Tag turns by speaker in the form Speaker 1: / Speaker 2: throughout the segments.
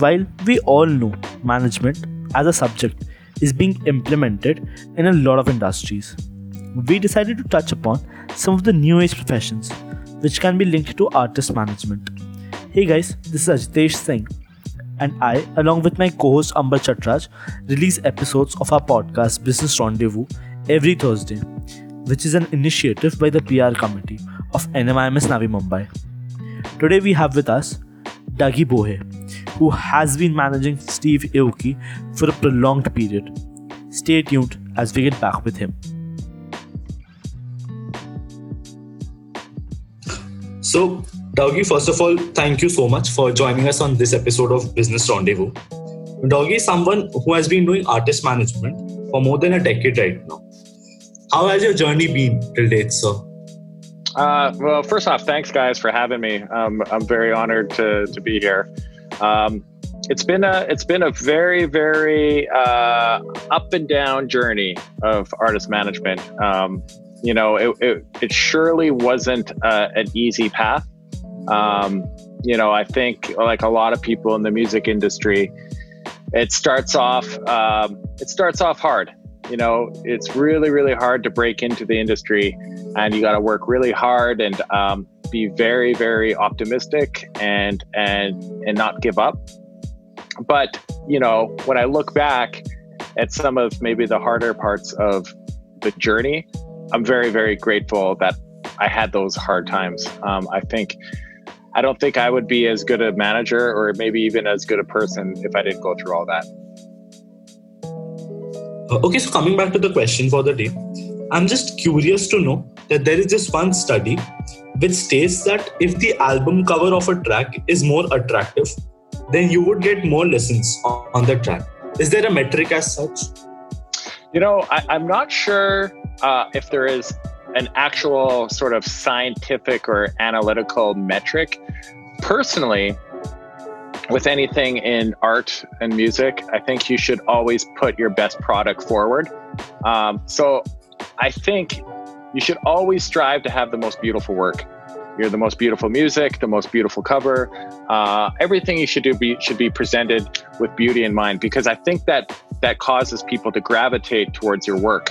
Speaker 1: While we all know management as a subject is being implemented in a lot of industries, we decided to touch upon some of the new age professions which can be linked to artist management. Hey guys, this is Ajitesh Singh, and I, along with my co host Amber Chatraj, release episodes of our podcast Business Rendezvous every Thursday, which is an initiative by the PR committee of NMIMS Navi Mumbai. Today we have with us Dagi Bohe, who has been managing Steve Aoki for a prolonged period. Stay tuned as we get back with him.
Speaker 2: So, Dougie, first of all, thank you so much for joining us on this episode of Business Rendezvous. Dougie is someone who has been doing artist management for more than a decade right now. How has your journey been till date, sir?
Speaker 3: Uh, well, first off, thanks guys for having me. Um, I'm very honored to, to be here. Um, it's been a it's been a very very uh, up and down journey of artist management. Um, you know, it, it, it surely wasn't uh, an easy path. Um, you know, I think like a lot of people in the music industry, it starts off um, it starts off hard. You know, it's really really hard to break into the industry, and you got to work really hard and um, be very very optimistic and and and not give up. But you know, when I look back at some of maybe the harder parts of the journey, I'm very, very grateful that I had those hard times. Um, I think I don't think I would be as good a manager or maybe even as good a person if I didn't go through all that.
Speaker 2: Uh, okay, so coming back to the question for the day, I'm just curious to know that there is just one study which states that if the album cover of a track is more attractive, then you would get more listens on, the track. Is there a metric as such?
Speaker 3: You know, I, I'm not sure uh, if there is an actual sort of scientific or analytical metric. Personally, with anything in art and music, I think you should always put your best product forward. Um, so I think you should always strive to have the most beautiful work. You're the most beautiful music, the most beautiful cover. Uh, everything you should do be, should be presented with beauty in mind because I think that that causes people to gravitate towards your work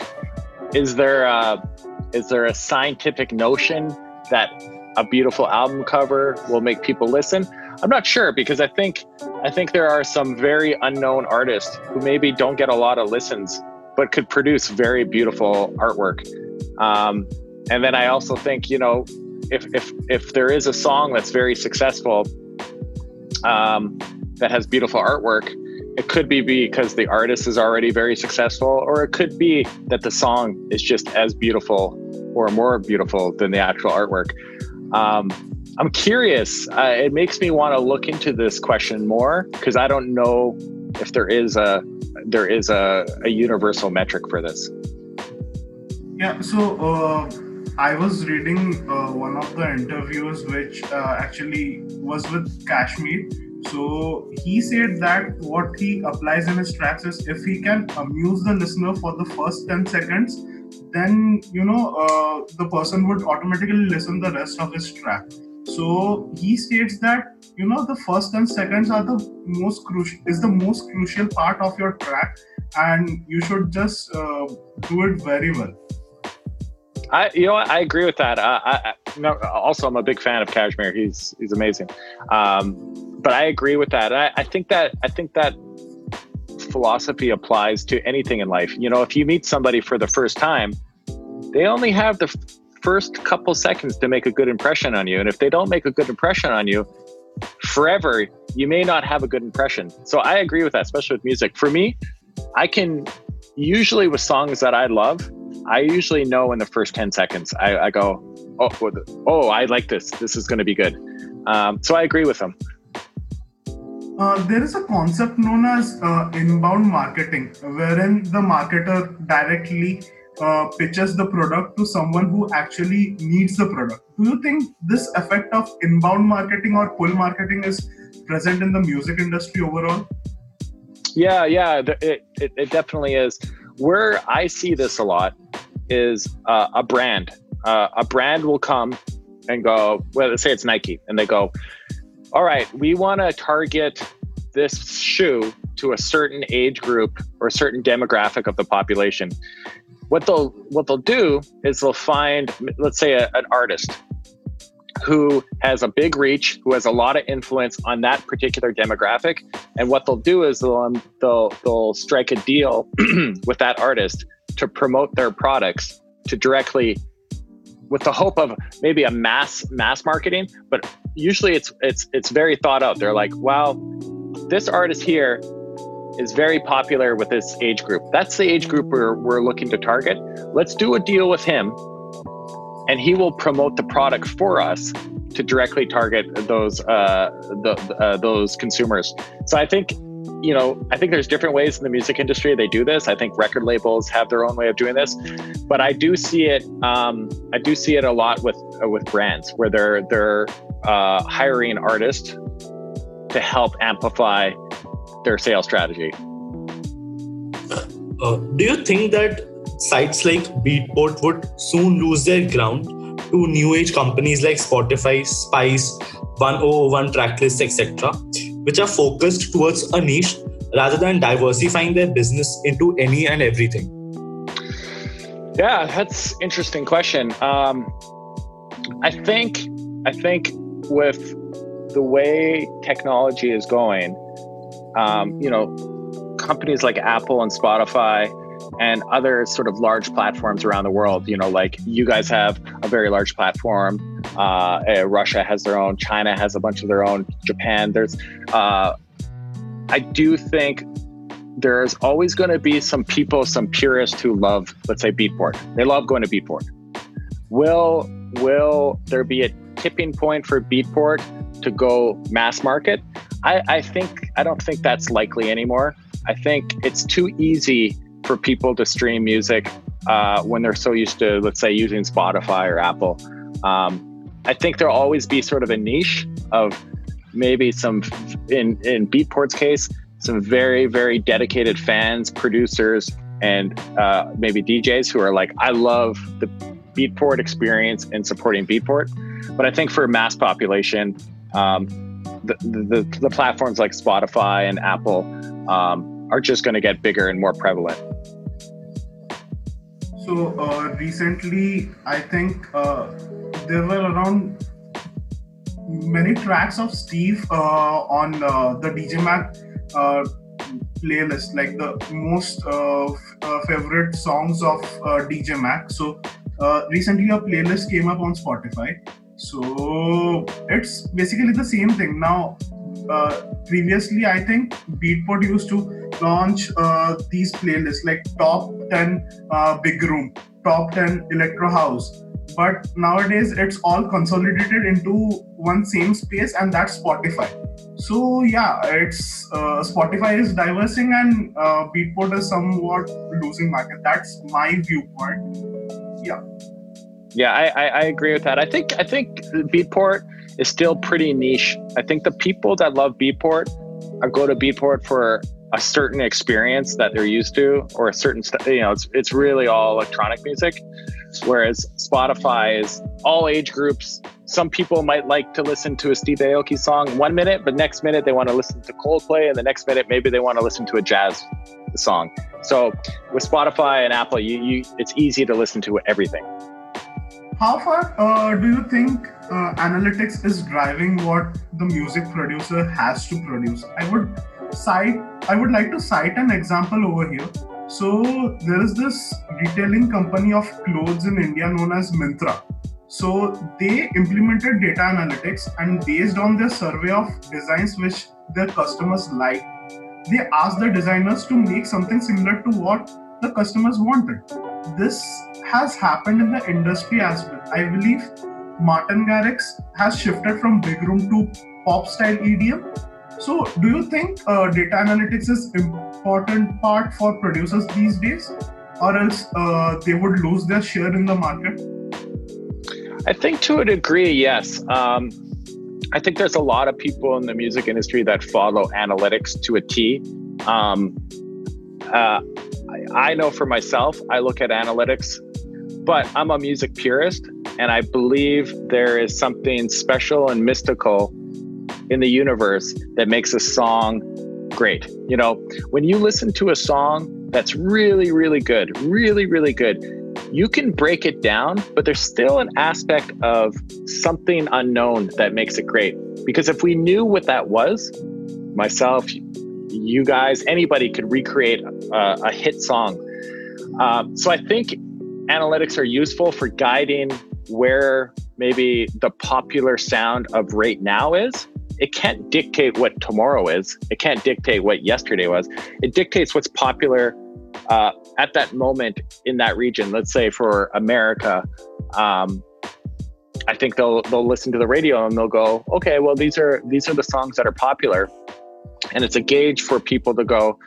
Speaker 3: is there a, is there a scientific notion that a beautiful album cover will make people listen? I'm not sure because I think I think there are some very unknown artists who maybe don't get a lot of listens but could produce very beautiful artwork. Um, and then I also think you know if if if there is a song that's very successful um, that has beautiful artwork, it could be because the artist is already very successful, or it could be that the song is just as beautiful or more beautiful than the actual artwork. Um, I'm curious. Uh, it makes me want to look into this question more because I don't know if there is a there is a, a universal metric for this.
Speaker 4: Yeah. So uh, I was reading uh, one of the interviews, which uh, actually was with KSHMR so he said that what he applies in his tracks is if he can amuse the listener for the first 10 seconds, then you know uh, the person would automatically listen the rest of his track. So he states that you know the first 10 seconds are the most crucial is the most crucial part of your track, and you should just uh, do it very well.
Speaker 3: I, you know, what? I agree with that. Uh, I, no, also, I'm a big fan of KSHMR. He's he's amazing. Um, but I agree with that. I, I think that I think that philosophy applies to anything in life. You know, if you meet somebody for the first time, they only have the f- first couple seconds to make a good impression on you. And if they don't make a good impression on you, forever, you may not have a good impression. So I agree with that, especially with music. For me, I can usually with songs that I love, I usually know in the first 10 seconds, I, I go, oh, oh, I like this. This is going to be good. Um, so I agree with them.
Speaker 4: Uh, there is a concept known as uh, inbound marketing, wherein the marketer directly uh, pitches the product to someone who actually needs the product. Do you think this effect of inbound marketing or pull marketing is present in the music industry overall?
Speaker 3: Yeah, yeah, it, it, it definitely is. Where I see this a lot is uh, a brand. Uh, a brand will come and go, well, let's say it's Nike, and they go, all right, we want to target this shoe to a certain age group or a certain demographic of the population. What they'll what they'll do is they'll find, let's say, a, an artist who has a big reach, who has a lot of influence on that particular demographic, and what they'll do is they'll they'll they'll strike a deal with that artist to promote their products to directly with the hope of maybe a mass mass marketing but usually it's it's it's very thought out. They're like wow this artist here is very popular with this age group. That's the age group we're, we're looking to target. Let's do a deal with him and he will promote the product for us to directly target those uh, the, uh, those consumers. So i think you know, I think there's different ways in the music industry they do this. I think record labels have their own way of doing this, but I do see it. Um, I do see it a lot with uh, with brands where they're they're uh, hiring artists to help amplify their sales strategy.
Speaker 2: Uh, do you think that sites like Beatport would soon lose their ground to new age companies like Spotify, Spice, 101 Tracklist, etc.? Which are focused towards a niche rather than diversifying their business into any and everything?
Speaker 3: Yeah, that's interesting question. Um, I think I think with the way technology is going, um, you know, companies like Apple and Spotify and other sort of large platforms around the world. You know, like you guys have a very large platform. Uh, eh, Russia has their own. China has a bunch of their own. Japan. There's. Uh, I do think there's always going to be some people, some purists who love, let's say, Beatport. They love going to Beatport. Will will there be a tipping point for Beatport to go mass market? I, I think I don't think that's likely anymore. I think it's too easy for people to stream music uh, when they're so used to, let's say, using Spotify or Apple. Um, I think there'll always be sort of a niche of maybe some, in, in Beatport's case, some very, very dedicated fans, producers, and uh, maybe DJs who are like, I love the Beatport experience and supporting Beatport. But I think for a mass population, um, the, the, the, platforms like Spotify and Apple um, are just going to get bigger and more prevalent.
Speaker 4: So uh, recently, I think uh, there were around many tracks of Steve uh, on uh, the Dim Mak uh, playlist, like the most uh, f- favorite songs of Dim Mak. So recently, a playlist came up on Spotify. So it's basically the same thing now. Previously, I think Beatport used to launch uh, these playlists like top 10 uh, big room top 10 electro house. But nowadays it's all consolidated into one same space and that's spotify. So yeah it's uh, spotify is diversing and uh, beatport is somewhat losing market. That's my viewpoint. Yeah.
Speaker 3: Yeah I, I, I agree with that. I think i think beatport is still pretty niche. I think the people that love beatport are go to beatport for a certain experience that they're used to or a certain st- you know it's, it's really all electronic music. Whereas spotify is all age groups. Some people might like to listen to a steve aoki song one minute but next minute they want to listen to coldplay and the next minute maybe they want to listen to a jazz song. So with spotify and apple you, you it's easy to listen to everything.
Speaker 4: How far uh, do you think uh, analytics is driving what the music producer has to produce i would cite I would like to cite an example over here. So there is this retailing company of clothes in India known as Myntra. So they implemented data analytics and based on their survey of designs which their customers like, they asked the designers to make something similar to what the customers wanted. This has happened in the industry as well. I believe Martin Garrix has shifted from big room to pop style EDM so, do you think uh, data analytics is important part for producers these days, or else uh, they would lose their share in the market?
Speaker 3: I think to a degree, yes. Um, I think there's a lot of people in the music industry that follow analytics to a T. Um, uh, I know for myself, I look at analytics, but I'm a music purist, and I believe there is something special and mystical in the universe that makes a song great. You know, when you listen to a song that's really, really good, really, really good, you can break it down, but there's still an aspect of something unknown that makes it great. Because if we knew what that was, myself, you guys, anybody could recreate a, a hit song. Um, so I think analytics are useful for guiding where maybe the popular sound of right now is. It can't dictate what tomorrow is. It can't dictate what yesterday was. It dictates what's popular uh, at that moment in that region. Let's say for America, um, I think they'll they'll listen to the radio and they'll go, okay, well these are these are the songs that are popular, and it's a gauge for people to go,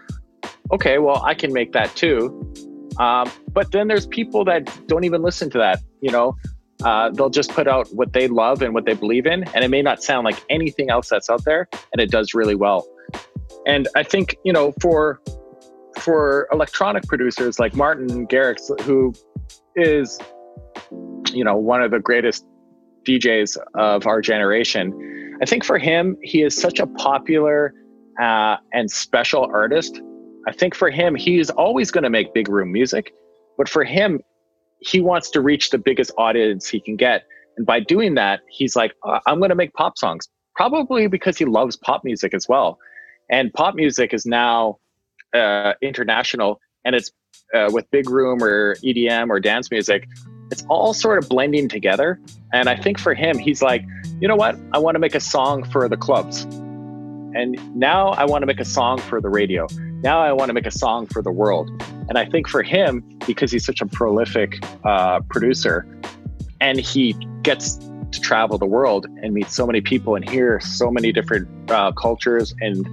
Speaker 3: okay, well I can make that too. Um, but then there's people that don't even listen to that. You know, uh, they'll just put out what they love and what they believe in, and it may not sound like anything else that's out there, and it does really well. And I think you know for for electronic producers like Martin Garrix, who is, you know, one of the greatest DJs of our generation, I think for him, he is such a popular uh, and special artist. I think for him, he's always going to make big room music, but for him, he wants to reach the biggest audience he can get. And by doing that, he's like, uh, I'm going to make pop songs, probably because he loves pop music as well. And pop music is now uh, international and it's uh, with big room or EDM or dance music, it's all sort of blending together. And I think for him, he's like, you know what? I want to make a song for the clubs. And now I want to make a song for the radio. Now I want to make a song for the world. And I think for him, because he's such a prolific uh, producer and he gets to travel the world and meet so many people and hear so many different uh, cultures and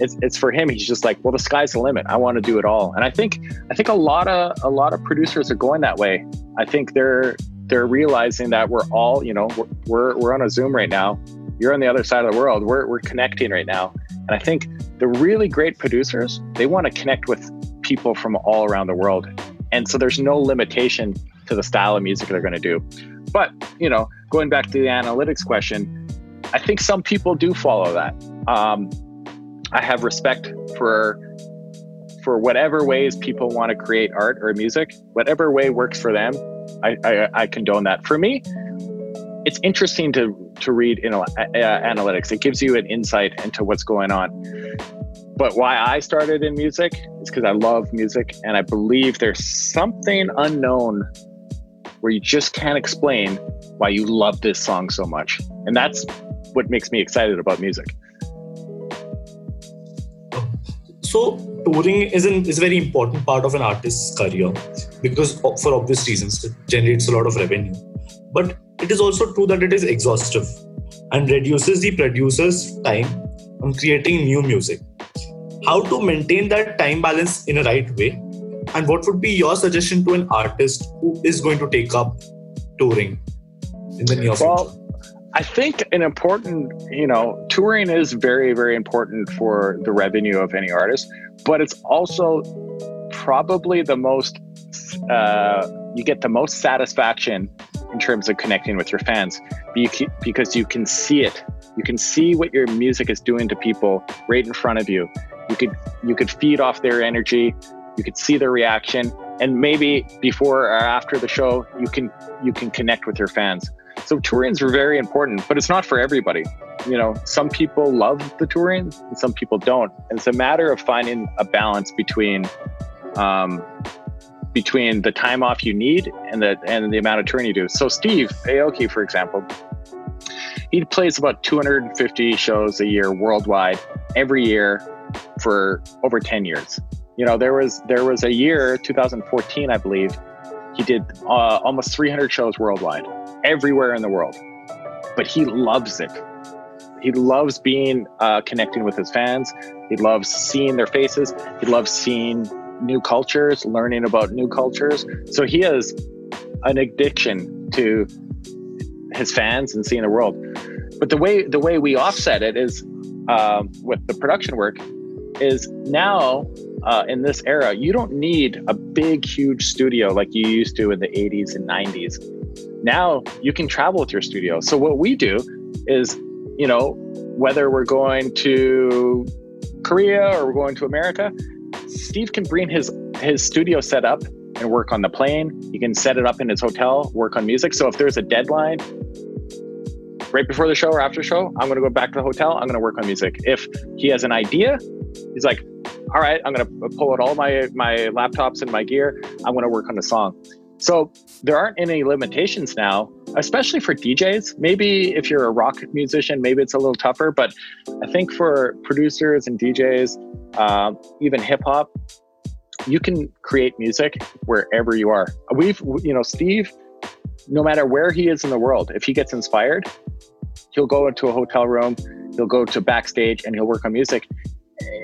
Speaker 3: it's it's for him. He's just like, well, the sky's the limit. I want to do it all. And I think I think a lot of a lot of producers are going that way. I think they're they're realizing that we're all, you know, we're we're, we're on a Zoom right now. You're on the other side of the world. We're we're connecting right now. And I think the really great producers, they want to connect with people from all around the world. And so there's no limitation to the style of music they're going to do. But, you know, going back to the analytics question, I think some people do follow that. Um, I have respect for for whatever ways people want to create art or music, whatever way works for them. I, I, I condone that. For me, it's interesting to to read in, uh, analytics. It gives you an insight into what's going on. But why I started in music is because I love music and I believe there's something unknown where you just can't explain why you love this song so much. And that's what makes me excited about music.
Speaker 2: So touring is an is a very important part of an artist's career because for obvious reasons it generates a lot of revenue. But it is also true that it is exhaustive and reduces the producer's time on creating new music. How to maintain that time balance in a right way? And what would be your suggestion to an artist who is going to take up touring in the near well, future?
Speaker 3: I think an important, you know, touring is very, very important for the revenue of any artist, but it's also probably the most, uh, you get the most satisfaction in terms of connecting with your fans because you can see it. You can see what your music is doing to people right in front of you. You could you could feed off their energy. You could see their reaction, and maybe before or after the show, you can you can connect with your fans. So tourings are very important, but it's not for everybody. You know, some people love the touring and some people don't. And it's a matter of finding a balance between um, between the time off you need and the and the amount of touring you do. So Steve Aoki, for example, he plays about 250 shows a year worldwide every year for over 10 years. You know, there was there was a year, 2014, I believe, he did uh, almost 300 shows worldwide everywhere in the world, but he loves it. He loves being uh, connecting with his fans. He loves seeing their faces. He loves seeing new cultures, learning about new cultures. So he has an addiction to his fans and seeing the world. But the way the way we offset it is um, with the production work is now uh, in this era you don't need a big huge studio like you used to in the 80s and 90s now you can travel with your studio. So what we do is, you know, whether we're going to Korea or we're going to America, Steve can bring his his studio set up and work on the plane. He can set it up in his hotel, work on music. So if there's a deadline right before the show or after show, I'm going to go back to the hotel. I'm going to work on music. If he has an idea, he's like, all right, I'm going to pull out all my my laptops and my gear. I'm going to work on the song. So there aren't any limitations now, especially for DJs. Maybe if you're a rock musician, maybe it's a little tougher. But I think for producers and DJs, uh, even hip hop, you can create music wherever you are. We've, you know, Steve, no matter where he is in the world, if he gets inspired, he'll go into a hotel room, he'll go to backstage, and he'll work on music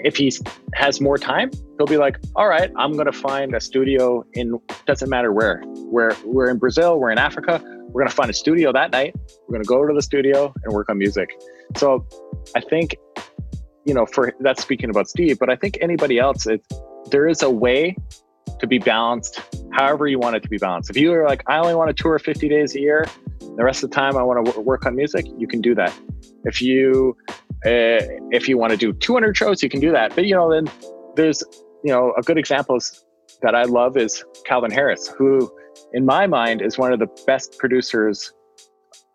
Speaker 3: if he has more time, he'll be like, all right, I'm going to find a studio in, doesn't matter where. We're, we're in Brazil, we're in Africa. We're going to find a studio that night. We're going to go to the studio and work on music. So I think, you know, for that's speaking about Steve, but I think anybody else, it, there is a way to be balanced however you want it to be balanced. If you are like, I only want to tour 50 days a year, the rest of the time I want to work on music, you can do that. If you uh, if you want to do 200 shows, you can do that. But you know, then there's you know a good example that I love is Calvin Harris, who in my mind is one of the best producers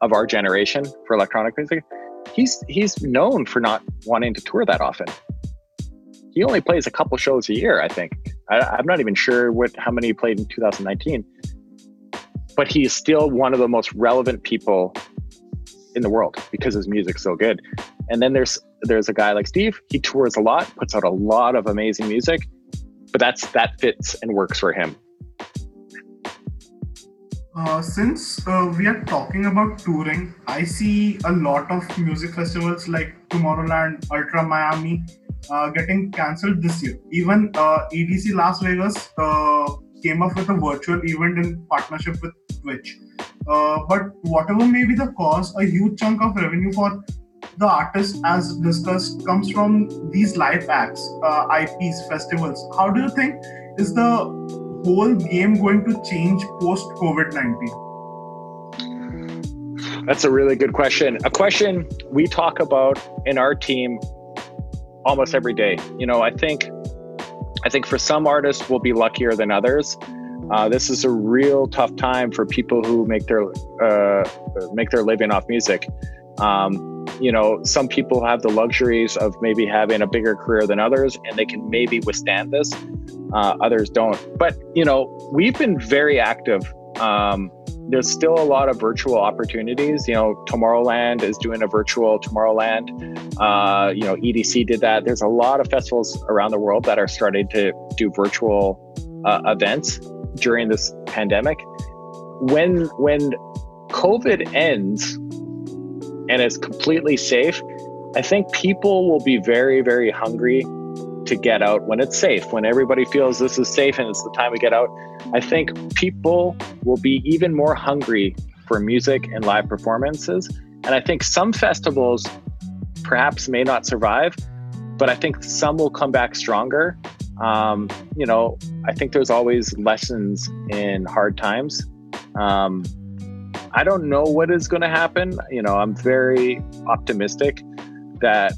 Speaker 3: of our generation for electronic music. He's he's known for not wanting to tour that often. He only plays a couple shows a year, I think. I, am not even sure what how many he played in 2019. But he is still one of the most relevant people in the world because his music's so good. And then there's there's a guy like Steve. He tours a lot, puts out a lot of amazing music, but that's that fits and works for him.
Speaker 4: Uh, since uh, we are talking about touring, I see a lot of music festivals like Tomorrowland, Ultra Miami uh, getting cancelled this year. Even uh, EDC Las Vegas uh, came up with a virtual event in partnership with Twitch. Uh, but whatever may be the cause, a huge chunk of revenue for the artist, as discussed, comes from these live acts, uh, IPs, festivals. How do you think is the whole game going to change post COVID 19?
Speaker 3: That's a really good question. A question we talk about in our team almost every day. You know, I think I think for some artists we'll be luckier than others. Uh, this is a real tough time for people who make their uh, make their living off music. Um, you know, some people have the luxuries of maybe having a bigger career than others and they can maybe withstand this. Uh, others don't. But, you know, we've been very active. Um, there's still a lot of virtual opportunities. You know, Tomorrowland is doing a virtual Tomorrowland. Uh, you know, EDC did that. There's a lot of festivals around the world that are starting to do virtual uh, events during this pandemic. When when COVID ends, and it's completely safe, I think people will be very, very hungry to get out when it's safe, when everybody feels this is safe and it's the time to get out. I think people will be even more hungry for music and live performances. And I think some festivals perhaps may not survive, but I think some will come back stronger. Um, you know, I think there's always lessons in hard times. Um, I don't know what is going to happen. You know, I'm very optimistic that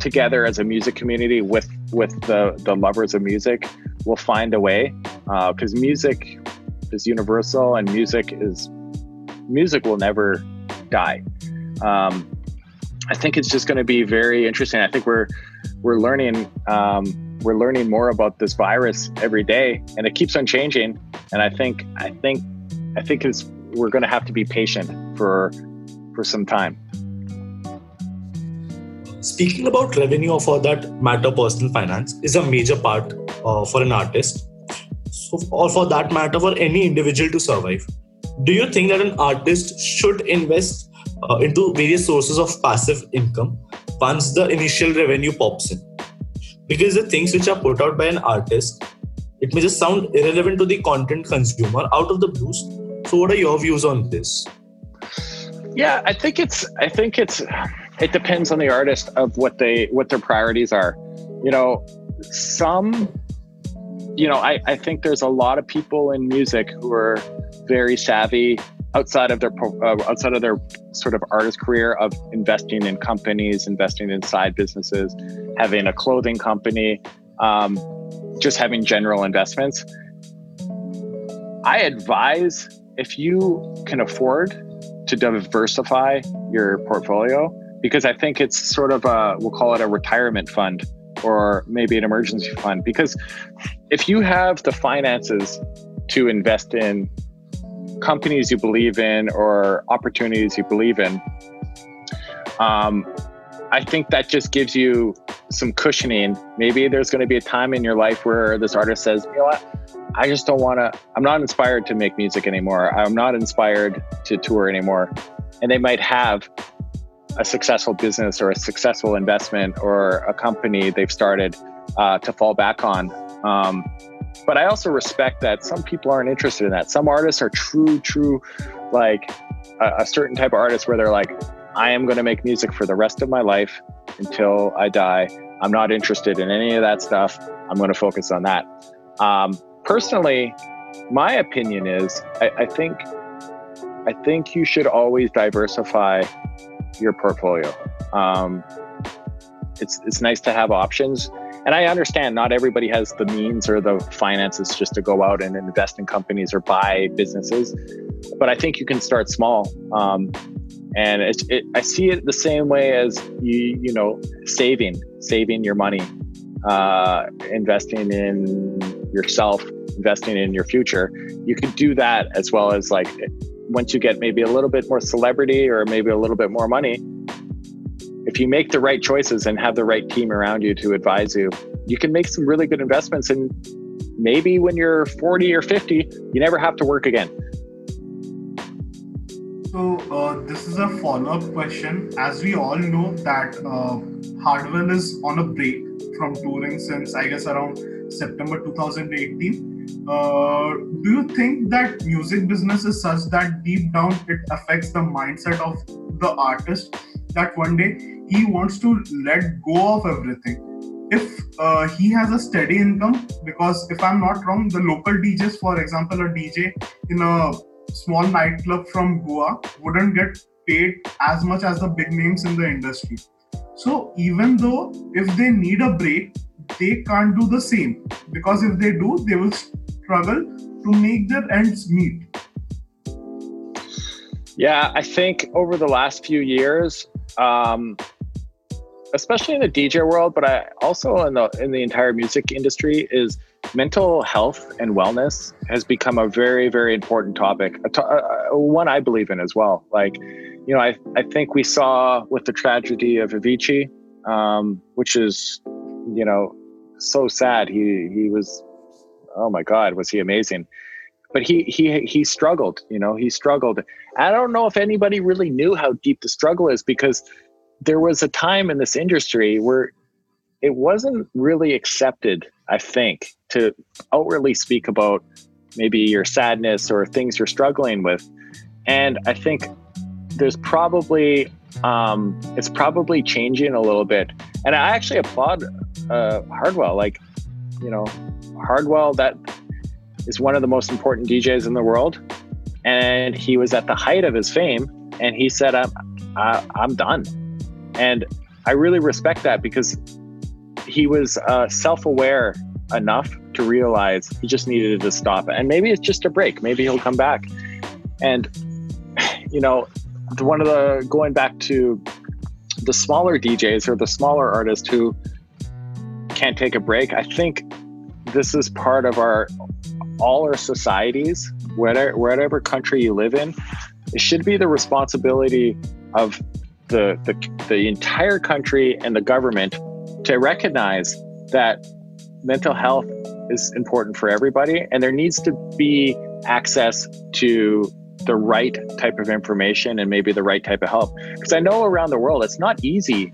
Speaker 3: together as a music community with with the the lovers of music, we'll find a way because uh, music is universal and music is music will never die. Um, I think it's just going to be very interesting. I think we're we're learning um, we're learning more about this virus every day, and it keeps on changing. And I think I think I think it's we're going to have to be patient for for some time.
Speaker 2: Speaking about revenue, or for that matter, personal finance is a major part uh, for an artist. So, or for that matter, for any individual to survive. Do you think that an artist should invest uh, into various sources of passive income once the initial revenue pops in? Because the things which are put out by an artist, it may just sound irrelevant to the content consumer out of the blues, so, what are your views on this?
Speaker 3: Yeah, I think it's. I think it's. It depends on the artist of what they what their priorities are. You know, some. You know, I I think there's a lot of people in music who are very savvy outside of their uh, outside of their sort of artist career of investing in companies, investing in side businesses, having a clothing company, um, just having general investments. I advise if you can afford to diversify your portfolio, because I think it's sort of a we'll call it a retirement fund or maybe an emergency fund. Because if you have the finances to invest in companies you believe in or opportunities you believe in, um, I think that just gives you some cushioning. Maybe there's going to be a time in your life where this artist says, you know what, I just don't want to, I'm not inspired to make music anymore. I'm not inspired to tour anymore. And they might have a successful business or a successful investment or a company they've started uh, to fall back on. Um, but I also respect that some people aren't interested in that. Some artists are true, true, like a, a certain type of artist where they're like, I am going to make music for the rest of my life until I die. I'm not interested in any of that stuff. I'm going to focus on that. Um, personally, my opinion is I, I think I think you should always diversify your portfolio. Um, it's it's nice to have options, and I understand not everybody has the means or the finances just to go out and invest in companies or buy businesses. But I think you can start small. Um, and it's, it, I see it the same way as you, you know, saving, saving your money, uh, investing in yourself, investing in your future. You could do that as well as like once you get maybe a little bit more celebrity or maybe a little bit more money, if you make the right choices and have the right team around you to advise you, you can make some really good investments. And maybe when you're 40 or 50, you never have to work again.
Speaker 4: So uh, this is a follow-up question. As we all know that uh, Hardwell is on a break from touring since I guess around September 2018 uh, do you think that music business is such that deep down it affects the mindset of the artist that one day he wants to let go of everything. If uh, he has a steady income because if i'm not wrong the local djs for example a dj in a small nightclub from goa wouldn't get paid as much as the big names in the industry. So even though if they need a break they can't do the same. Because if they do they will struggle to make their ends meet?
Speaker 3: Yeah, I think over the last few years, um, especially in the DJ world, but I also in the in the entire music industry, is mental health and wellness has become a very very important topic. one I believe in as well. Like, you know, I I think we saw with the tragedy of Avicii, um, which is, you know, so sad. He he was oh my god was he amazing but he he he struggled you know he struggled i don't know if anybody really knew how deep the struggle is because there was a time in this industry where it wasn't really accepted i think to outwardly speak about maybe your sadness or things you're struggling with and i think there's probably um, it's probably changing a little bit and i actually applaud uh, hardwell like you know Hardwell, that is one of the most important DJs in the world. And he was at the height of his fame and he said, I'm, I, i am done. And I really respect that because he was uh, self aware enough to realize he just needed to stop. And maybe it's just a break. Maybe he'll come back. And, you know, one of the going back to the smaller DJs or the smaller artists who can't take a break, I think this is part of our all our societies, whatever whatever country you live in, it should be the responsibility of the, the the entire country and the government to recognize that mental health is important for everybody and there needs to be access to the right type of information and maybe the right type of help because i know around the world it's not easy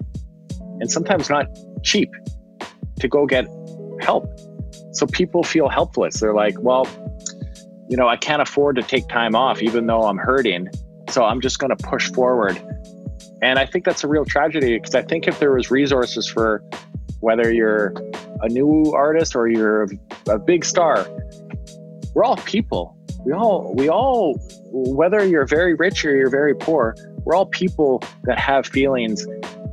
Speaker 3: and sometimes not cheap to go get help so people feel helpless. They're like, well, you know, I can't afford to take time off even though I'm hurting. So I'm just going to push forward. And I think that's a real tragedy because I think if there was resources for whether you're a new artist or you're a big star, we're all people. we all we all whether you're very rich or you're very poor we're all people that have feelings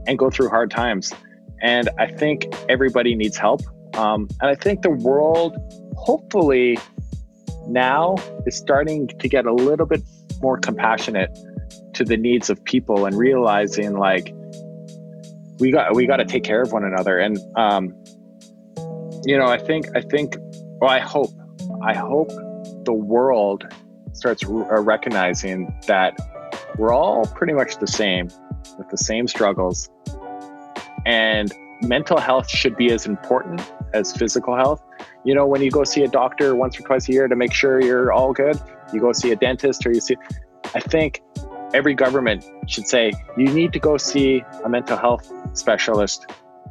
Speaker 3: and go through hard times and i think everybody needs help um, and i think the world hopefully now is starting to get a little bit more compassionate to the needs of people and realizing like we got we got to take care of one another. And um, you know i think i think well i hope i hope the world starts uh, recognizing that we're all pretty much the same with the same struggles. And mental health should be as important as physical health. You know when you go see a doctor once or twice a year to make sure you're all good you go see a dentist or you see i think every government should say you need to go see a mental health specialist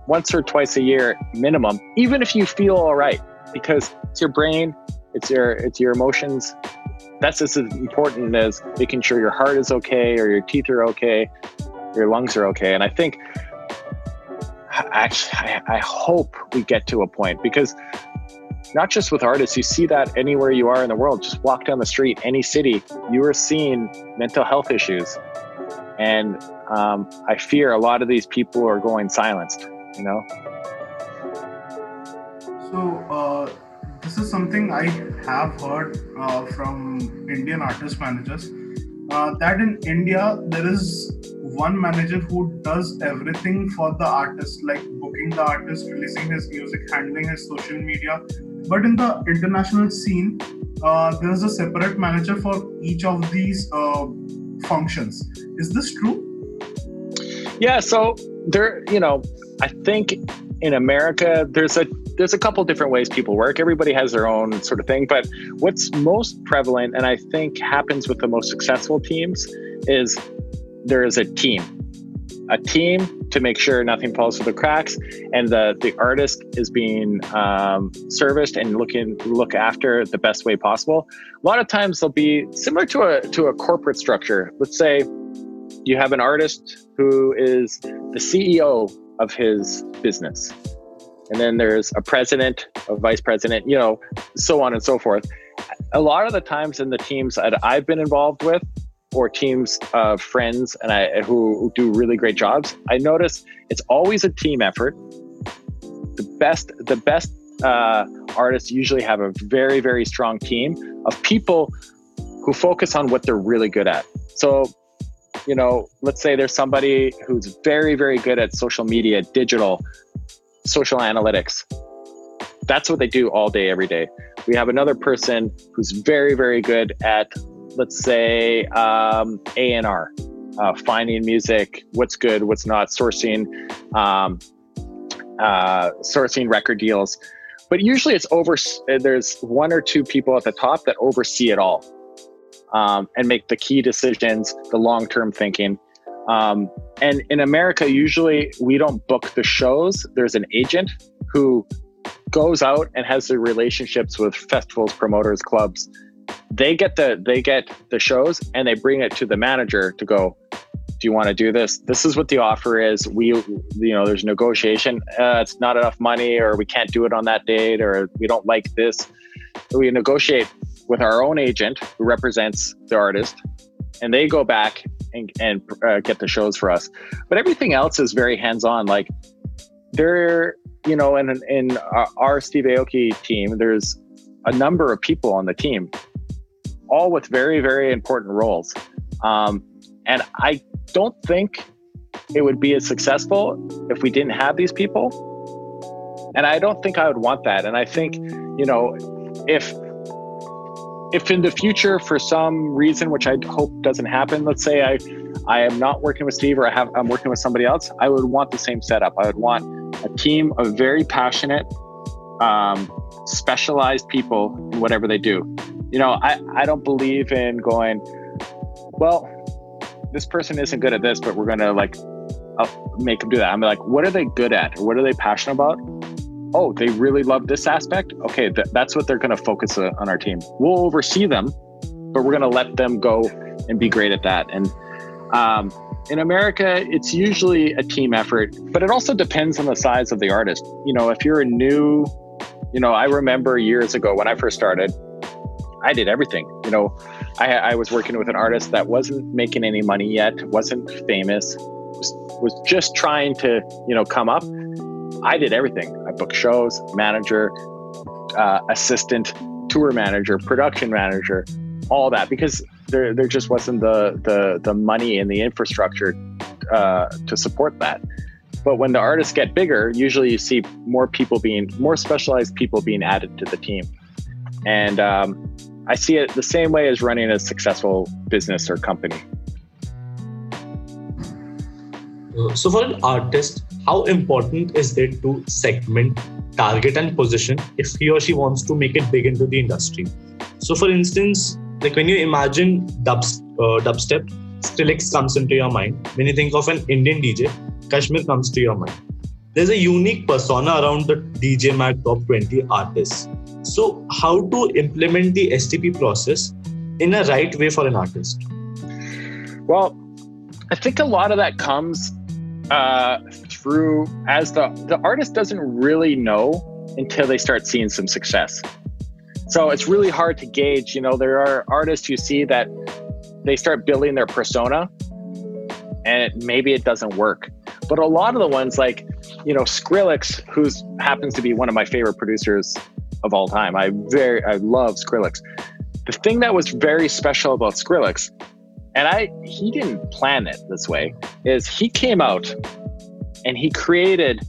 Speaker 3: once or twice a year minimum even if you feel all right because it's your brain it's your it's your emotions. That's as important as making sure your heart is okay or your teeth are okay your lungs are okay. And i think actually I, I hope we get to a point because not just with artists you see that anywhere you are in the world. Just walk down the street any city you are seeing mental health issues. And um, i fear a lot of these people are going silenced you know?
Speaker 4: So uh, this is something i have heard uh, from indian artist managers. Uh, that in india there is one manager who does everything for the artist like booking the artist releasing his music handling his social media but in the international scene, uh, there's a separate manager for each of these uh, functions. Is this true?
Speaker 3: Yeah. So there, you know, I think in America, there's a there's a couple different ways people work. Everybody has their own sort of thing, but what's most prevalent, and I think happens with the most successful teams, is there is a team a team to make sure nothing falls through the cracks and the, the artist is being um, serviced and looking look after the best way possible. A lot of times they'll be similar to a to a corporate structure. Let's say you have an artist who is the ceo of his business and then there's a president a vice president you know so on and so forth. A lot of the times in the teams that i've been involved with or teams of friends and I who do really great jobs, I notice it's always a team effort. The best the best uh, artists usually have a very very strong team of people who focus on what they're really good at. So, you know, let's say there's somebody who's very very good at social media, digital, social analytics. That's what they do all day every day. We have another person who's very very good at let's say um, A&R, uh, finding music, what's good, what's not, sourcing, um, uh, sourcing record deals. But usually it's over, there's one or two people at the top that oversee it all um, and make the key decisions, the long term thinking. Um, and in America, usually we don't book the shows. There's an agent who goes out and has the relationships with festivals, promoters, clubs, they get the they get the shows and they bring it to the manager to go do you want to do this? This is what the offer is. We you know there's negotiation. Uh, it's not enough money or we can't do it on that date or we don't like this. We negotiate with our own agent who represents the artist and they go back and, and uh, get the shows for us. But everything else is very hands-on. Like there you know in, in our steve aoki team there's a number of people on the team all with very, very important roles. Um, and I don't think it would be as successful if we didn't have these people. And I don't think I would want that. And I think, you know, if if in the future for some reason which i hope doesn't happen let's say i i am not working with steve or i have i'm working with somebody else i would want the same setup i would want a team of very passionate um, specialized people in whatever they do you know, I, I don't believe in going, well, this person isn't good at this, but we're going to like uh, make them do that. I'm like, what are they good at? What are they passionate about? Oh, they really love this aspect. Okay, th- that's what they're going to focus uh, on our team. We'll oversee them, but we're going to let them go and be great at that. And um, in America, it's usually a team effort, but it also depends on the size of the artist. You know, if you're a new, you know, I remember years ago when I first started, I did everything. You know, I, I was working with an artist that wasn't making any money yet, wasn't famous, was, was just trying to, you know, come up. I did everything. I booked shows, manager, uh, assistant, tour manager, production manager, all that because there there just wasn't the the the money and the infrastructure uh, to support that. But when the artists get bigger, usually you see more people being more specialized people being added to the team, and um, I see it the same way as running a successful business or company.
Speaker 2: Uh, so for an artist, how important is it to segment, target, and position if he or she wants to make it big into the industry? So, for instance, like when you imagine dub, uh, dubstep, Skrillex comes into your mind. When you think of an Indian DJ, KSHMR comes to your mind. There's a unique persona around the DJ Mag Top 20 artists. So, how to implement the STP process in a right way for an artist?
Speaker 3: Well, I think a lot of that comes uh, through as the the artist doesn't really know until they start seeing some success. So it's really hard to gauge. You know, there are artists who see that they start building their persona, and it, maybe it doesn't work. But a lot of the ones like, you know, Skrillex, who's happens to be one of my favorite producers of all time. I very I love Skrillex. The thing that was very special about Skrillex, and I he didn't plan it this way, is he came out and he created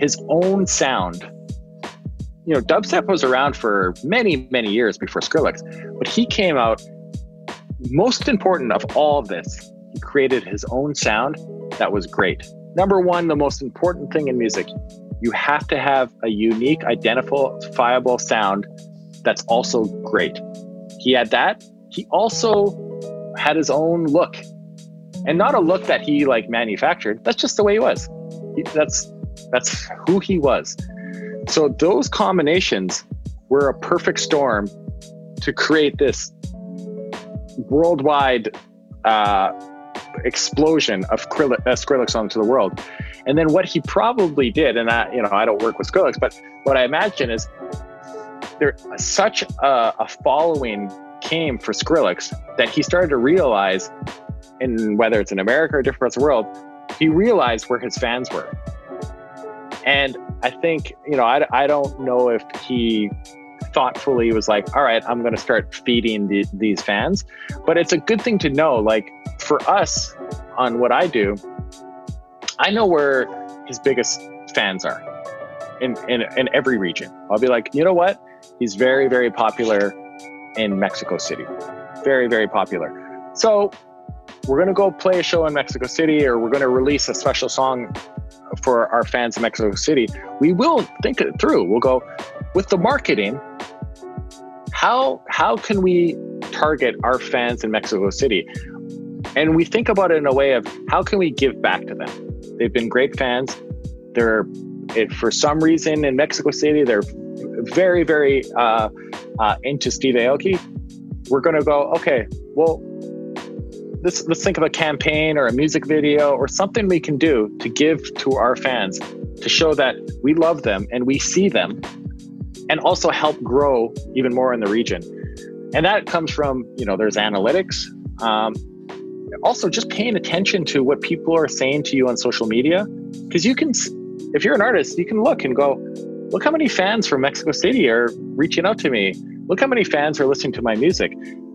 Speaker 3: his own sound you know, dubstep was around for many, many years before Skrillex, but he came out. Most important of all of this, he created his own sound that was great. Number one, the most important thing in music, you have to have a unique, identifiable sound that's also great. He had that. He also had his own look, and not a look that he like manufactured. That's just the way he was. He, that's that's who he was. So those combinations were a perfect storm to create this worldwide uh, explosion of Skrillex, uh, Skrillex onto the world. And then what he probably did, and I, you know, I don't work with Skrillex, but what I imagine is there such a, a following came for Skrillex that he started to realize, in whether it's in America or different parts of the world, he realized where his fans were. And I think, you know, I, I don't know if he thoughtfully was like, all right, I'm going to start feeding the, these fans. But it's a good thing to know. Like for us on what I do, I know where his biggest fans are in, in, in every region. I'll be like, you know what? He's very, very popular in Mexico City. Very, very popular. So we're going to go play a show in Mexico City or we're going to release a special song for our fans in Mexico City, we will think it through. We'll go with the marketing. How how can we target our fans in Mexico City? And we think about it in a way of how can we give back to them? They've been great fans. They're for some reason in Mexico City they're very very uh, uh, into Steve Aoki. We're going to go okay. Well, let's let's think of a campaign or a music video or something we can do to give to our fans to show that we love them and we see them and also help grow even more in the region and that comes from you know there's analytics um, also just paying attention to what people are saying to you on social media because you can if you're an artist you can look and go look how many fans from mexico city are reaching out to me look how many fans are listening to my music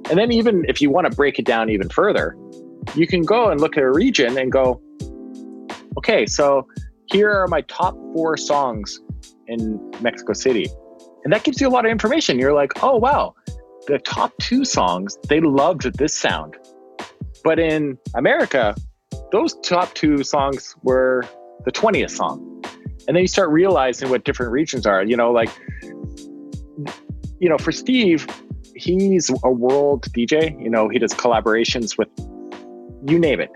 Speaker 3: and then even if you want to break it down even further, you can go and look at a region and go, okay, so here are my top four songs in Mexico City. And that gives you a lot of information. You're like, oh, wow, the top two songs, they loved this sound. But in America, those top two songs were the 20th song. And then you start realizing what different regions are. You know, like, you know, for Steve, he's a world DJ. You know, he does collaborations with you name it,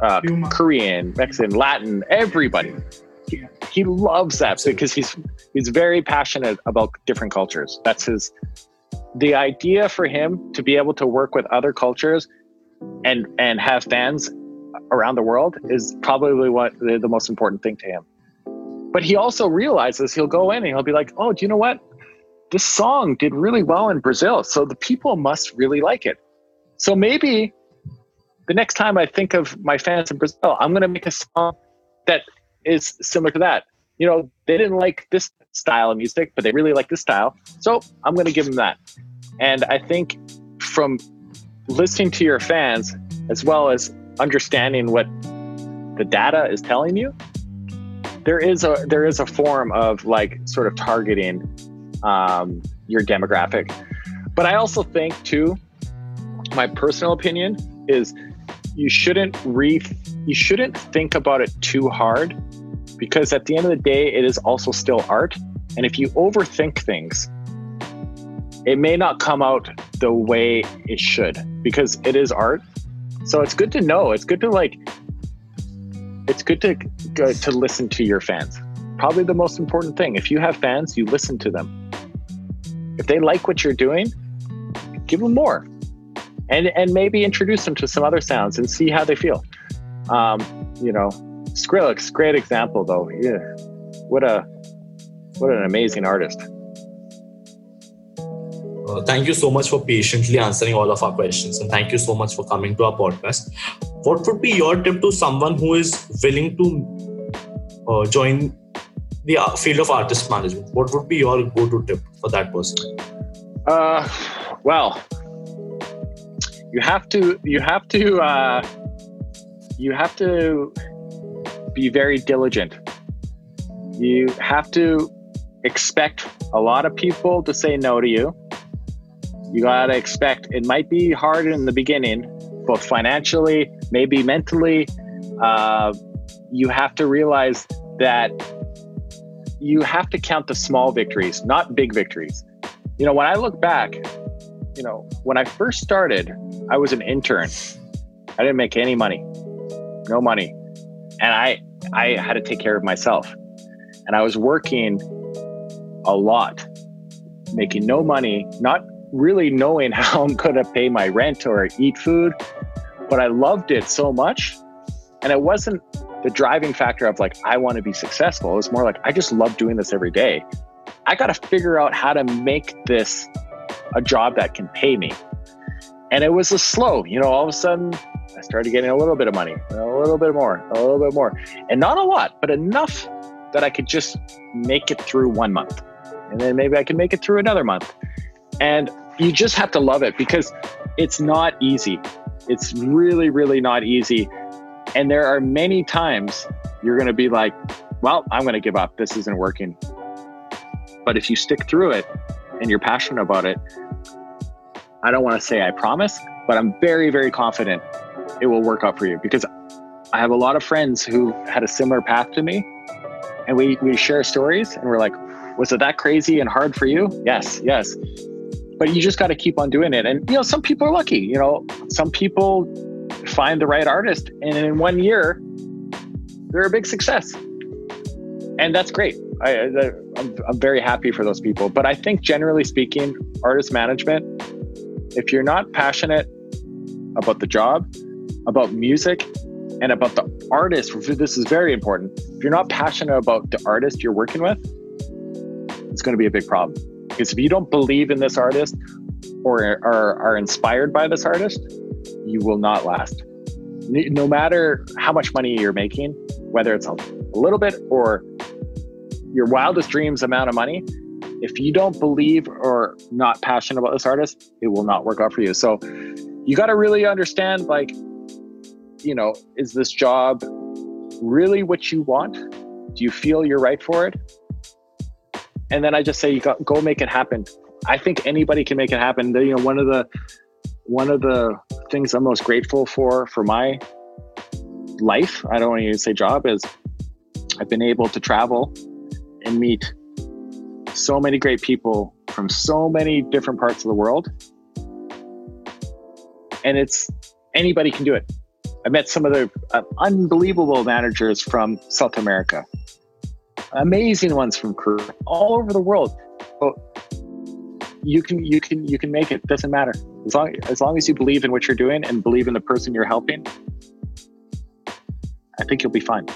Speaker 3: uh, Korean, Mexican, Latin, everybody. He, he loves that because he's he's very passionate about different cultures. That's his. The idea for him to be able to work with other cultures and and have fans around the world is probably what the, the most important thing to him. But he also realizes he'll go in and he'll be like, "Oh, do you know what? this song did really well in Brazil, so the people must really like it. So maybe the next time I think of my fans in Brazil, I'm going to make a song that is similar to that. You know, they didn't like this style of music, but they really like this style. So I'm going to give them that. And I think from listening to your fans, as well as understanding what the data is telling you, there is a there is a form of like sort of targeting um, your demographic. But I also think too, my personal opinion is you shouldn't re you shouldn't think about it too hard because at the end of the day it is also still art and if you overthink things it may not come out the way it should because it is art so it's good to know it's good to like it's good to go to listen to your fans probably the most important thing if you have fans you listen to them if they like what you're doing give them more and and maybe introduce them to some other sounds and see how they feel. Um, you know, Skrillex, great example though. Yeah, what a what an amazing artist.
Speaker 2: Uh, thank you so much for patiently answering all of our questions, and thank you so much for coming to our podcast. What would be your tip to someone who is willing to uh, join the uh, field of artist management? What would be your go-to tip for that person?
Speaker 3: Uh, well, you have to you have to uh, you have to be very diligent. You have to expect a lot of people to say no to you. You gotta expect it might be hard in the beginning, both financially, maybe mentally. Uh, you have to realize that you have to count the small victories, not big victories. You know, when I look back, you know, when I first started, I was an intern. I didn't make any money, no money. And I, I had to take care of myself. And I was working a lot, making no money, not really knowing how I'm going to pay my rent or eat food. But I loved it so much. And it wasn't the driving factor of like, I want to be successful. It was more like, I just love doing this every day. I got to figure out how to make this a job that can pay me. And it was a slow, you know, all of a sudden I started getting a little bit of money, a little bit more, a little bit more. And not a lot, but enough that I could just make it through one month. And then maybe I can make it through another month. And you just have to love it because it's not easy. It's really, really not easy. And there are many times you're going to be like, well, I'm going to give up. This isn't working. But if you stick through it and you're passionate about it, I don't want to say I promise, but I'm very, very confident it will work out for you because I have a lot of friends who had a similar path to me and we, we share stories and we're like, was it that crazy and hard for you? Yes, yes. But you just got to keep on doing it. And, you know, some people are lucky, you know, some people find the right artist and in one year, they're a big success. And that's great. I, I'm, I'm very happy for those people. But I think generally speaking, artist management, if you're not passionate about the job, about music, and about the artist, this is very important. If you're not passionate about the artist you're working with, it's going to be a big problem. Because if you don't believe in this artist or are, are inspired by this artist, you will not last. No matter how much money you're making, whether it's a little bit or your wildest dreams amount of money, if you don't believe or not passionate about this artist, it will not work out for you. So you got to really understand like, you know, is this job really what you want? Do you feel you're right for it? And then I just say you got go make it happen. I think anybody can make it happen. You know, one of the one of the things I'm most grateful for for my life, I don't want to say job, is I've been able to travel and meet so many great people from so many different parts of the world. And it's anybody can do it. I met some of the uh, unbelievable managers from South America, amazing ones from Korea, all over the world. But you can you can you can make it. Doesn't matter as long as long as you believe in what you're doing and believe in the person you're helping. I think you'll be fine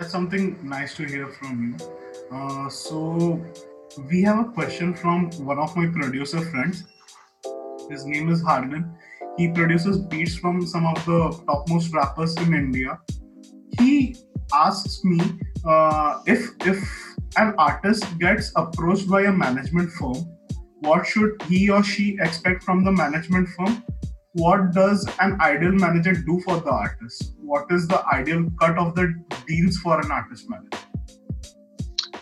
Speaker 4: that's something nice to hear from you. Uh, so we have a question from one of my producer friends. His name is Hargan. He produces beats from some of the topmost rappers in India. He asks me uh, if if an artist gets approached by a management firm, what should he or she expect from the management firm? What does an ideal manager do for the artist? What is the ideal cut of the deals for an artist manager?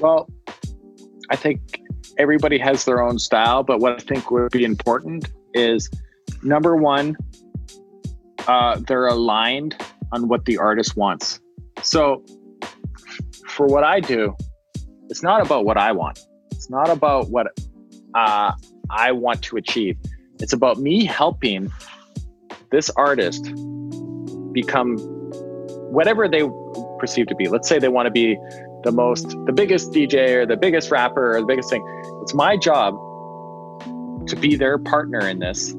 Speaker 3: Well, I think everybody has their own style, but what I think would be important is number one, uh, they're aligned on what the artist wants. So, for what I do, it's not about what I want. It's not about what uh, I want to achieve. It's about me helping this artist become whatever they perceive to be. Let's say they want to be the most, the biggest DJ or the biggest rapper or the biggest thing. It's my job to be their partner in this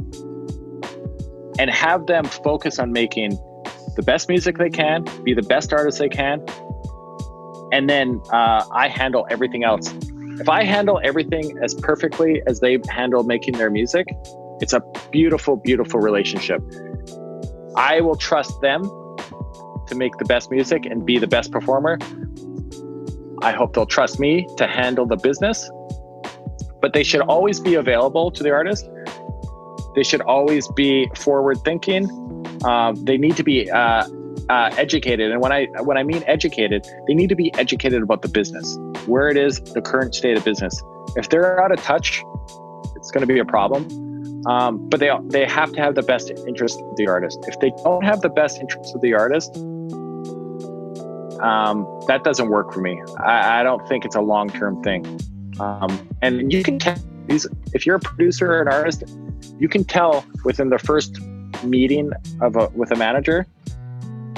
Speaker 3: and have them focus on making the best music they can, be the best artist they can, and then uh, I handle everything else. If I handle everything as perfectly as they handle making their music, it's a beautiful, beautiful relationship. I will trust them to make the best music and be the best performer. I hope they'll trust me to handle the business, but they should always be available to the artist. They should always be forward thinking. Uh, they need to be uh, uh, educated, and when I when I mean educated, they need to be educated about the business, where it is, the current state of business. If they're out of touch, it's going to be a problem. Um, but they they have to have the best interest of the artist. If they don't have the best interest of the artist, um, that doesn't work for me. I, I don't think it's a long term thing. Um, and you can tell these if you're a producer or an artist, you can tell within the first meeting of a, with a manager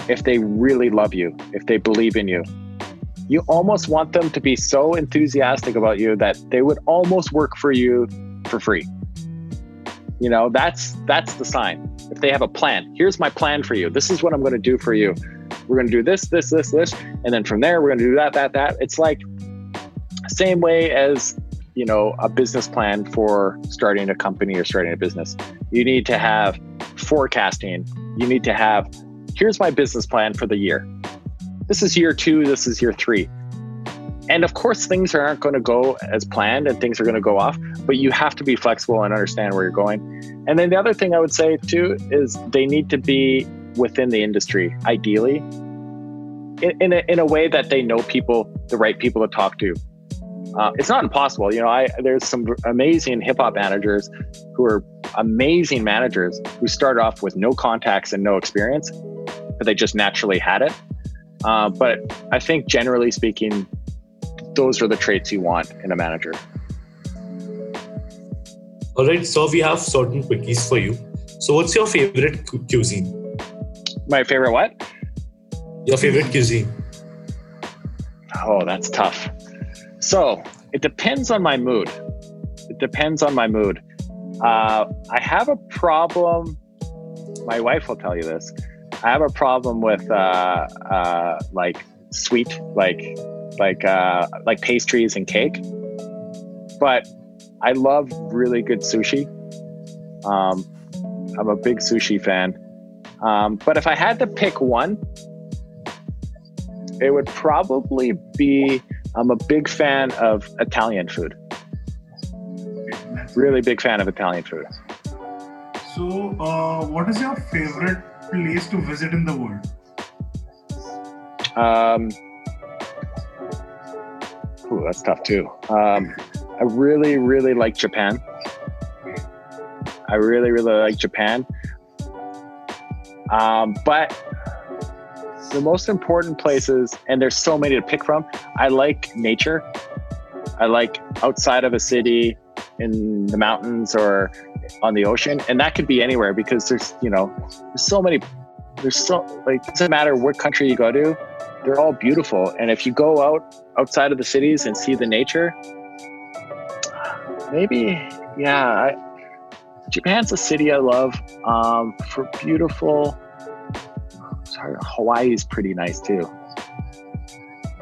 Speaker 3: if they really love you, if they believe in you. You almost want them to be so enthusiastic about you that they would almost work for you for free. You know, that's that's the sign. If they have a plan, here's my plan for you. This is what I'm going to do for you. We're going to do this, this, this, this, and then from there we're going to do that, that, that. It's like same way as you know a business plan for starting a company or starting a business. You need to have forecasting. You need to have here's my business plan for the year. This is year two, this is year three. And of course, things aren't going to go as planned and things are going to go off, but you have to be flexible and understand where you're going. And then the other thing I would say too is they need to be within the industry, ideally, in, in, a, in a way that they know people, the right people to talk to. Uh, it's not impossible. You know, I there's some amazing hip hop managers who are amazing managers who start off with no contacts and no experience, but they just naturally had it. Uh, but I think generally speaking, those are the traits you want in a manager.
Speaker 2: All right, so we have certain quickies for you. So, what's your favorite cu- cuisine?
Speaker 3: My favorite what?
Speaker 2: Your favorite cuisine?
Speaker 3: Oh, that's tough. So it depends on my mood. It depends on my mood. Uh, I have a problem. My wife will tell you this. I have a problem with uh, uh, like sweet, like like uh, like pastries and cake. But I love really good sushi. Um, I'm a big sushi fan. Um, but if I had to pick one, it would probably be I'm a big fan of Italian food. Really big fan of Italian food.
Speaker 4: So, uh, what is your favorite place to visit in the world?
Speaker 3: Um, ooh, that's tough too. Um, I really, really like Japan. I really, really like Japan. Um, but the most important places, and there's so many to pick from, I like nature. I like outside of a city, in the mountains or on the ocean, and that could be anywhere because there's you know there's so many there's so like it doesn't matter what country you go to, they're all beautiful, and if you go out outside of the cities and see the nature, maybe yeah, I, Japan's a city I love um, for beautiful. Hawaii is pretty nice too.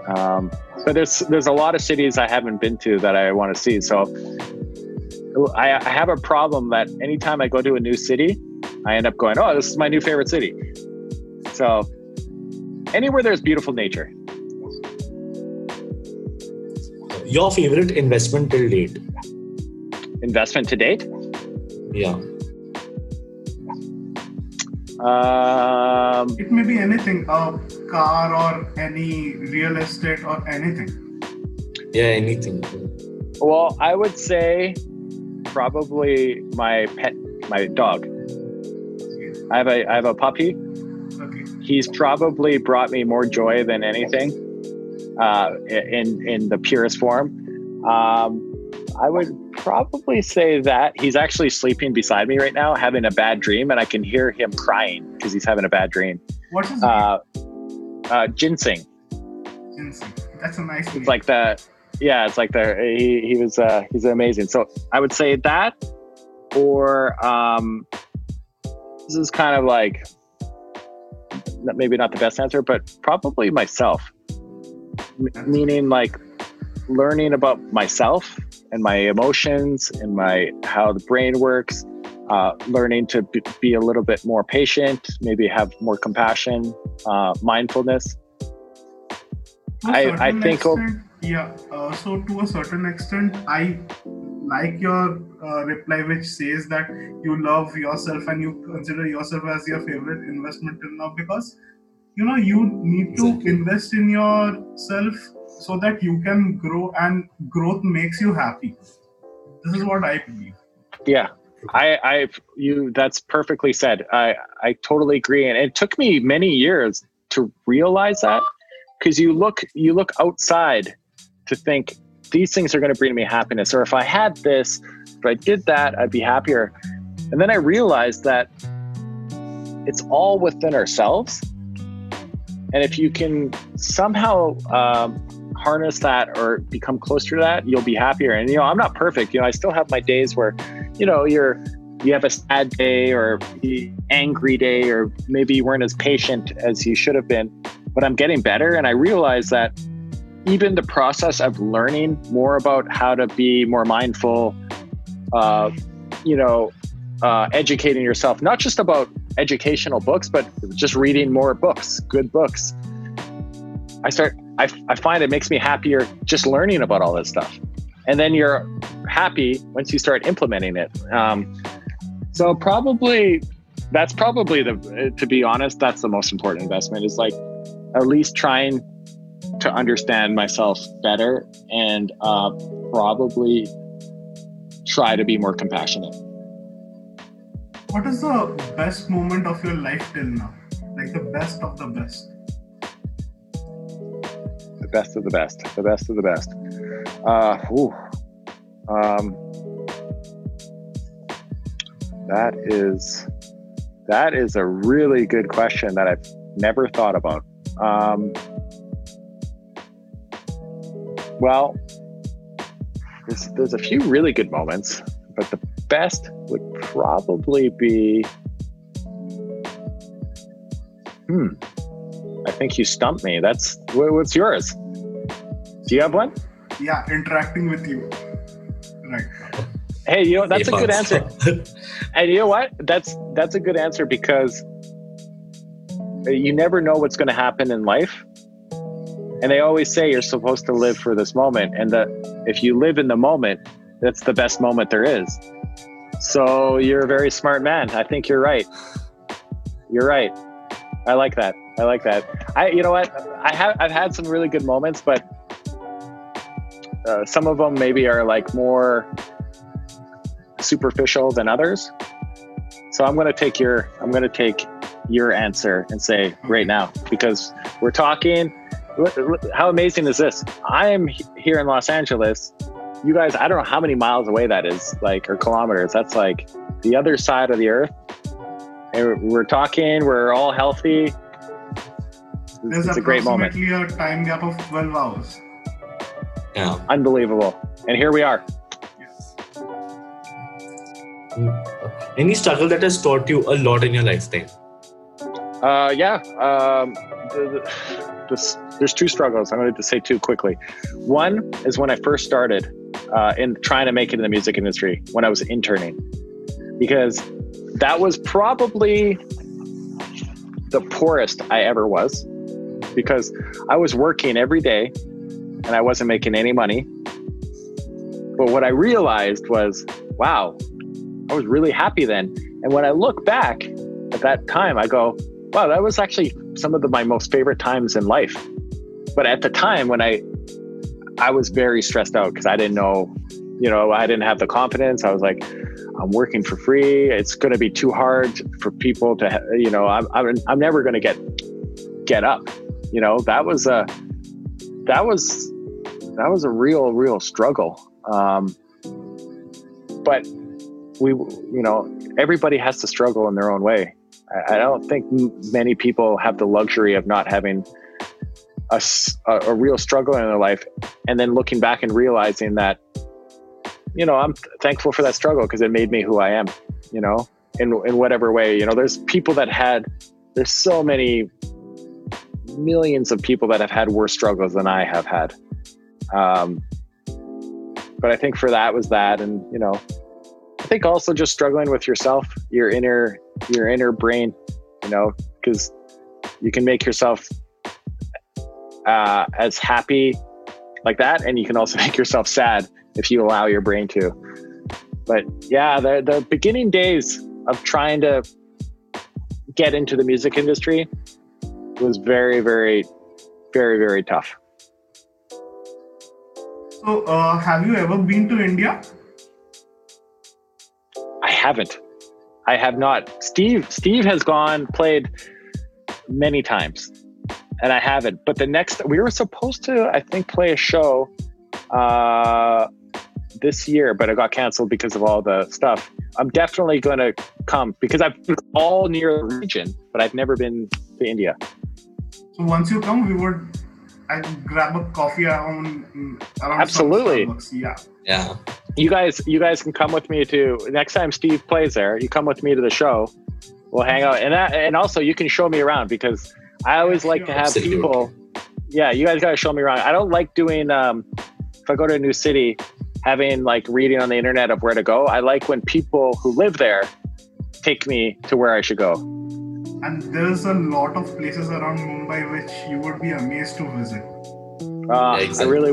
Speaker 3: Um, but but there's there's a lot of cities I haven't been to that I want to see. So I, I have a problem that anytime I go to a new city, I end up going, "Oh, this is my new favorite city." So anywhere there's beautiful nature.
Speaker 2: Your favorite investment till date?
Speaker 3: Investment to date?
Speaker 2: Yeah.
Speaker 3: Um,
Speaker 4: It may be anything, a car or any real estate or anything.
Speaker 2: Yeah, anything.
Speaker 3: well, I would say probably my pet, my dog. I have a I have a puppy.
Speaker 4: Okay.
Speaker 3: He's probably brought me more joy than anything, uh, in in the purest form. Um, I would probably say that he's actually sleeping beside me right now, having a bad dream, and I can hear him crying because he's having a bad dream.
Speaker 4: What is
Speaker 3: Uh, uh, ginseng.
Speaker 4: ginseng? That's a nice name.
Speaker 3: It's like the, yeah, it's like the he he was uh, he's amazing. So I would say that, or um, this is kind of like maybe not the best answer, but probably myself. M- meaning like learning about myself and my emotions and my how the brain works. Uh, learning to be, be a little bit more patient, maybe have more compassion, uh, mindfulness. I, I- think
Speaker 4: extent, yeah. Uh, so to a certain extent, I like your uh, reply, which says that you love yourself and you consider yourself as your favorite investment till now because you know you need to invest in yourself so that you can grow and growth makes you happy. This is what I believe.
Speaker 3: Yeah, I, I, you. That's perfectly said. I, I totally agree, and it took me many years to realize that because you look, you look outside to think these things are going to bring me happiness, or if I had this, if I did that, I'd be happier. And then I realized that it's all within ourselves, and if you can somehow um, harness that or become closer to that, you'll be happier. And you know, I'm not perfect. You know, I still have my days where you know you're you have a sad day or angry day or maybe you weren't as patient as you should have been but i'm getting better and i realize that even the process of learning more about how to be more mindful uh, you know uh, educating yourself not just about educational books but just reading more books good books i start I, I find it makes me happier just learning about all this stuff and then you're happy once you start implementing it. Um, so probably that's probably the to be honest, that's the most important investment is like at least trying to understand myself better and uh, probably try to be more compassionate.
Speaker 4: What is the best moment of your life till now? Like the best of the best.
Speaker 3: Best of the best. The best of the best. Uh. Um, that is that is a really good question that I've never thought about. Um, well, there's, there's a few really good moments, but the best would probably be. Hmm. I think you stumped me. That's what's yours? Do you have one?
Speaker 4: Yeah, interacting with you. Right.
Speaker 3: Hey, you know that's a good answer. And you know what? That's that's a good answer because you never know what's going to happen in life. And they always say you're supposed to live for this moment, and that if you live in the moment, that's the best moment there is. So you're a very smart man. I think you're right. You're right. I like that. I like that. I, you know what? I have I've had some really good moments, but uh, some of them maybe are like more superficial than others. So I'm going to take your I'm going to take your answer and say right now because we're talking. How amazing is this? I am here in Los Angeles. You guys, I don't know how many miles away that is, like or kilometers. That's like the other side of the earth. And we're- talking. We're all healthy. It's,
Speaker 4: There's
Speaker 3: it's a great moment.
Speaker 4: a time gap of 12 hours.
Speaker 2: Yeah.
Speaker 3: Unbelievable. And here we are.
Speaker 4: Yes.
Speaker 2: Any struggle that has taught you a lot in your lifetime?
Speaker 3: Uh, yeah. Um, the, the, the, s- there's two struggles. I'm going to say two quickly. One is when I first started uh, in trying to make it in the music industry when I was interning, because that was probably the poorest I ever was, because I was working every day and I wasn't making any money. But what I realized was, wow, I was really happy then. And when I look back at that time, I go, wow, that was actually some of the, my most favorite times in life. But at the time when I, I was very stressed out because I didn't know, you know, I didn't have the confidence. I was like, I'm working for free. It's going to be too hard for people to, you know, I'm, I'm, I'm never going to get, get up. You know, that was a, that was, that was a real, real struggle. Um, but we, you know, everybody has to struggle in their own way. I, I don't think many people have the luxury of not having a, a, real struggle in their life and then looking back and realizing that, you know, I'm thankful for that struggle because it made me who I am, you know, in, in whatever way. You know, there's people that had, there's so many millions of people that have had worse struggles than I have had. Um, but I think for that was that, and you know, I think also just struggling with yourself, your inner your inner brain, you know, because you can make yourself uh, as happy like that, and you can also make yourself sad if you allow your brain to. But yeah, the the beginning days of trying to get into the music industry was very, very, very, very tough.
Speaker 4: So, uh, have you ever been to India?
Speaker 3: I haven't. I have not. Steve Steve has gone played many times, and I haven't. But the next we were supposed to, I think, play a show uh, this year, but it got canceled because of all the stuff. I'm definitely going to come because I've been all near the region, but I've never been to India.
Speaker 4: So once you come, we would I grab a coffee around around
Speaker 3: absolutely.
Speaker 4: Yeah.
Speaker 2: Yeah.
Speaker 3: You guys, you guys can come with me to next time Steve plays there. You come with me to the show. We'll hang out, and that, and also you can show me around because I always yeah, like sure. to have Absolutely. people. Yeah, you guys got to show me around. I don't like doing. Um, if I go to a new city, having like reading on the internet of where to go. I like when people who live there take me to where I should go
Speaker 4: and there's a lot of places around Mumbai which you would be amazed to visit.
Speaker 3: Uh, yeah, exactly. I really,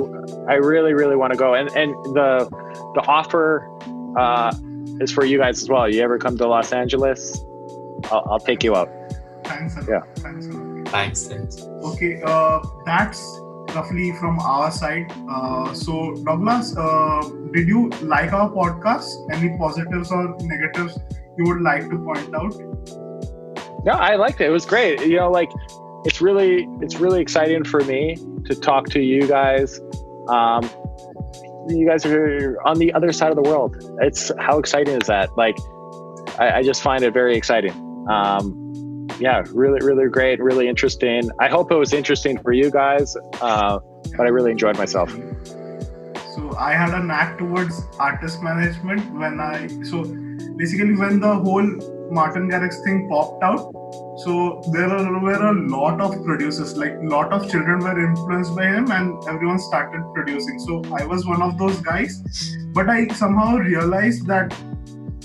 Speaker 3: I really, really want to go, and and the the offer uh, is for you guys as well. You ever come to Los Angeles? I'll, I'll take you out.
Speaker 4: Thanks. A lot.
Speaker 3: Yeah.
Speaker 4: Thanks. A lot.
Speaker 2: Thanks. Thanks.
Speaker 4: Okay. Uh, that's roughly from our side. Uh, so Douglas, uh, did you like our podcast? Any positives or negatives you would like to point out?
Speaker 3: No, I liked it. It was great. You know, like it's really it's really exciting for me to talk to you guys. Um, you guys are on the other side of the world. It's how exciting is that? Like, I, I just find it very exciting. Um, yeah, really, really great, really interesting. I hope it was interesting for you guys, uh, but I really enjoyed myself.
Speaker 4: So I had a knack towards artist management when I so basically when the whole Martin Garrix thing popped out. So there were a lot of producers, like a lot of children were influenced by him, and everyone started producing. So I was one of those guys, but I somehow realized that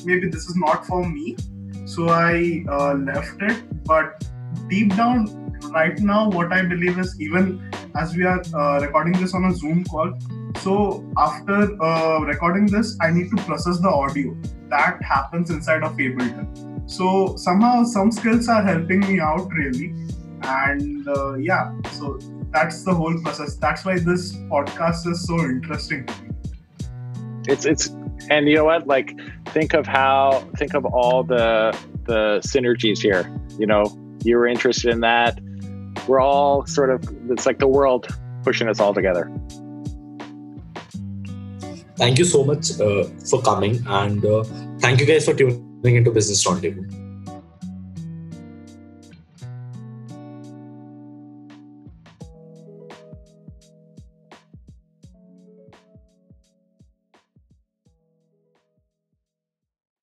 Speaker 4: maybe this is not for me. So I uh, left it. But deep down, right now, what I believe is even as we are uh, recording this on a Zoom call, so after uh, recording this, I need to process the audio. That happens inside of Ableton so somehow some skills are helping me out really. And uh, yeah so that's the whole process. That's why this podcast is so interesting.
Speaker 3: It's it's and you know what? Like think of how think of all the the synergies here. You know you were interested in that. We're all sort of it's like the world pushing us all together.
Speaker 2: Thank you so much uh, for coming. And uh, thank you guys for tuning into Business Roundtable.